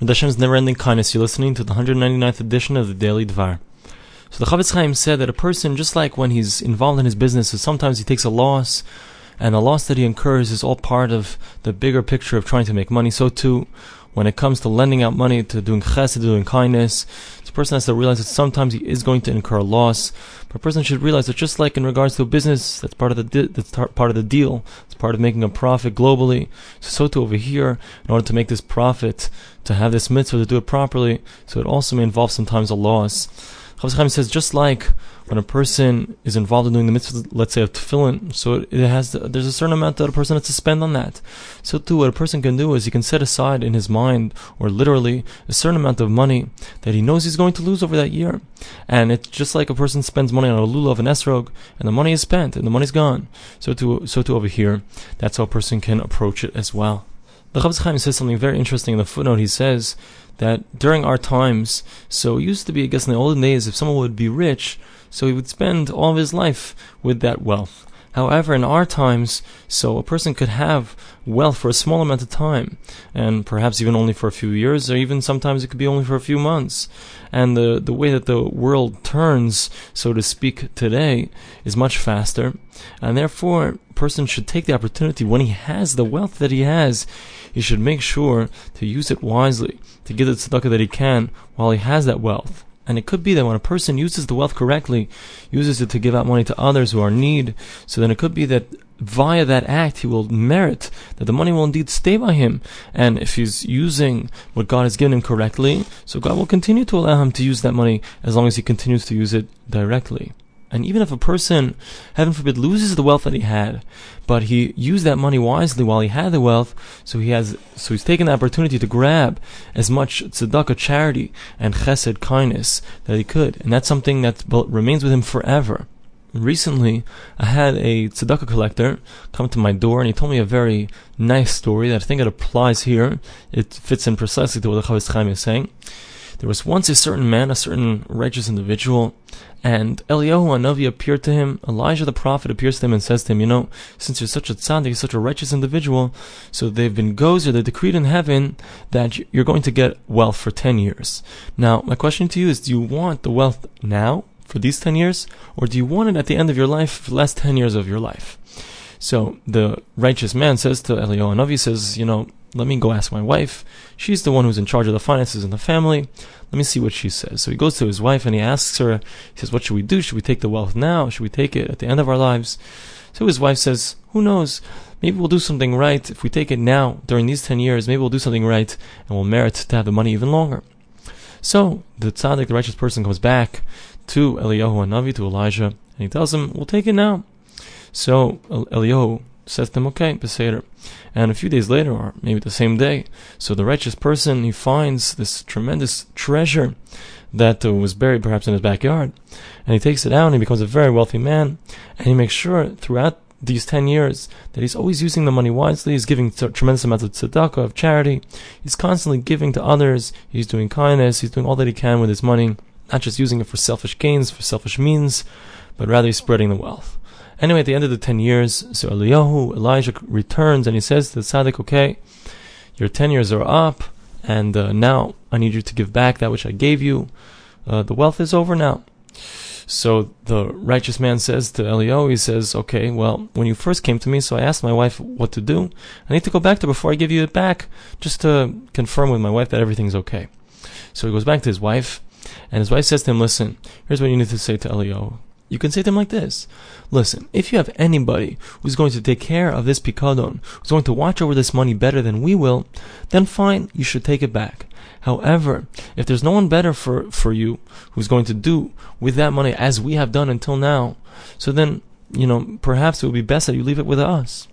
With Hashem's never-ending kindness, you're listening to the 199th edition of the Daily Dvar. So the Chafetz Chaim said that a person, just like when he's involved in his business, so sometimes he takes a loss, and the loss that he incurs is all part of the bigger picture of trying to make money. So too, when it comes to lending out money, to doing chesed, doing kindness, the person has to realize that sometimes he is going to incur a loss. But a person should realize that just like in regards to a business, that's part of the di- that's part of the deal. It's part of making a profit globally. So, so too over here, in order to make this profit, to have this mitzvah to do it properly, so it also may involve sometimes a loss. Chaim says just like when a person is involved in doing the mitzvah, let's say of tefillin, so it, has there's a certain amount that a person has to spend on that. So too, what a person can do is he can set aside in his mind, or literally, a certain amount of money that he knows he's going to lose over that year. And it's just like a person spends money on a lulav and esrog, and the money is spent and the money's gone. So too, so too over here, that's how a person can approach it as well. The Chafetz Chaim says something very interesting in the footnote. He says that during our times, so it used to be, I guess, in the olden days, if someone would be rich, so he would spend all of his life with that wealth. However, in our times, so a person could have wealth for a small amount of time, and perhaps even only for a few years, or even sometimes it could be only for a few months. And the, the way that the world turns, so to speak, today is much faster, and therefore, a person should take the opportunity when he has the wealth that he has, he should make sure to use it wisely, to give the tzedakah that he can while he has that wealth. And it could be that when a person uses the wealth correctly, uses it to give out money to others who are in need, so then it could be that via that act he will merit that the money will indeed stay by him. And if he's using what God has given him correctly, so God will continue to allow him to use that money as long as he continues to use it directly. And even if a person, heaven forbid, loses the wealth that he had, but he used that money wisely while he had the wealth, so he has, so he's taken the opportunity to grab as much tzedakah, charity, and chesed, kindness, that he could. And that's something that remains with him forever. Recently, I had a tzedakah collector come to my door, and he told me a very nice story that I think it applies here. It fits in precisely to what the Chafetz Chaim is saying. There was once a certain man, a certain righteous individual, and Eliyahu Hanavi appeared to him. Elijah the prophet appears to him and says to him, You know, since you're such a tzaddik, such a righteous individual, so they've been gozer, they decreed in heaven that you're going to get wealth for 10 years. Now, my question to you is, do you want the wealth now for these 10 years, or do you want it at the end of your life for the last 10 years of your life? So the righteous man says to Eliyahu Hanavi, says, You know, let me go ask my wife. She's the one who's in charge of the finances in the family. Let me see what she says. So he goes to his wife and he asks her, he says, What should we do? Should we take the wealth now? Should we take it at the end of our lives? So his wife says, Who knows? Maybe we'll do something right. If we take it now, during these 10 years, maybe we'll do something right and we'll merit to have the money even longer. So the tzaddik, the righteous person, comes back to Eliyahu Hanavi, to Elijah, and he tells him, We'll take it now. So Eliyahu says to him, okay, Beseder. And a few days later, or maybe the same day, so the righteous person, he finds this tremendous treasure that uh, was buried perhaps in his backyard. And he takes it out and he becomes a very wealthy man. And he makes sure throughout these 10 years that he's always using the money wisely. He's giving t- tremendous amounts of tzedakah, of charity. He's constantly giving to others. He's doing kindness. He's doing all that he can with his money, not just using it for selfish gains, for selfish means, but rather he's spreading the wealth. Anyway, at the end of the 10 years, so Eliyahu, Elijah returns and he says to the tzaddik, okay, your 10 years are up, and uh, now I need you to give back that which I gave you. Uh, the wealth is over now. So the righteous man says to Eliyahu, he says, okay, well, when you first came to me, so I asked my wife what to do. I need to go back to before I give you it back, just to confirm with my wife that everything's okay. So he goes back to his wife, and his wife says to him, listen, here's what you need to say to Eliyahu. You can say to them like this. Listen, if you have anybody who's going to take care of this pikadon, who's going to watch over this money better than we will, then fine, you should take it back. However, if there's no one better for, for you who's going to do with that money as we have done until now, so then, you know, perhaps it would be best that you leave it with us.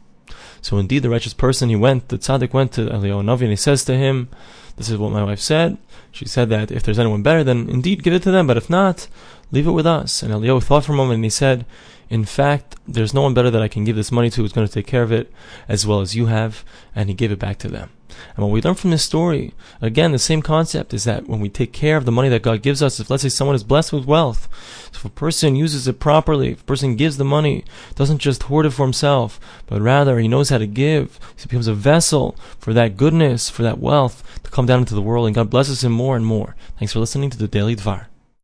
So indeed, the righteous person, he went, the tzaddik went to Eliyahu Navi and he says to him, this is what my wife said. She said that if there's anyone better, then indeed give it to them, but if not, leave it with us. And Eliyahu thought for a moment and he said, In fact, there's no one better that I can give this money to who's going to take care of it as well as you have, and he gave it back to them. And what we learn from this story, again, the same concept is that when we take care of the money that God gives us, if let's say someone is blessed with wealth, if a person uses it properly, if a person gives the money, doesn't just hoard it for himself, but rather he knows how to give, he becomes a vessel for that goodness, for that wealth to come down into the world, and God blesses him more and more. Thanks for listening to the Daily Dvar.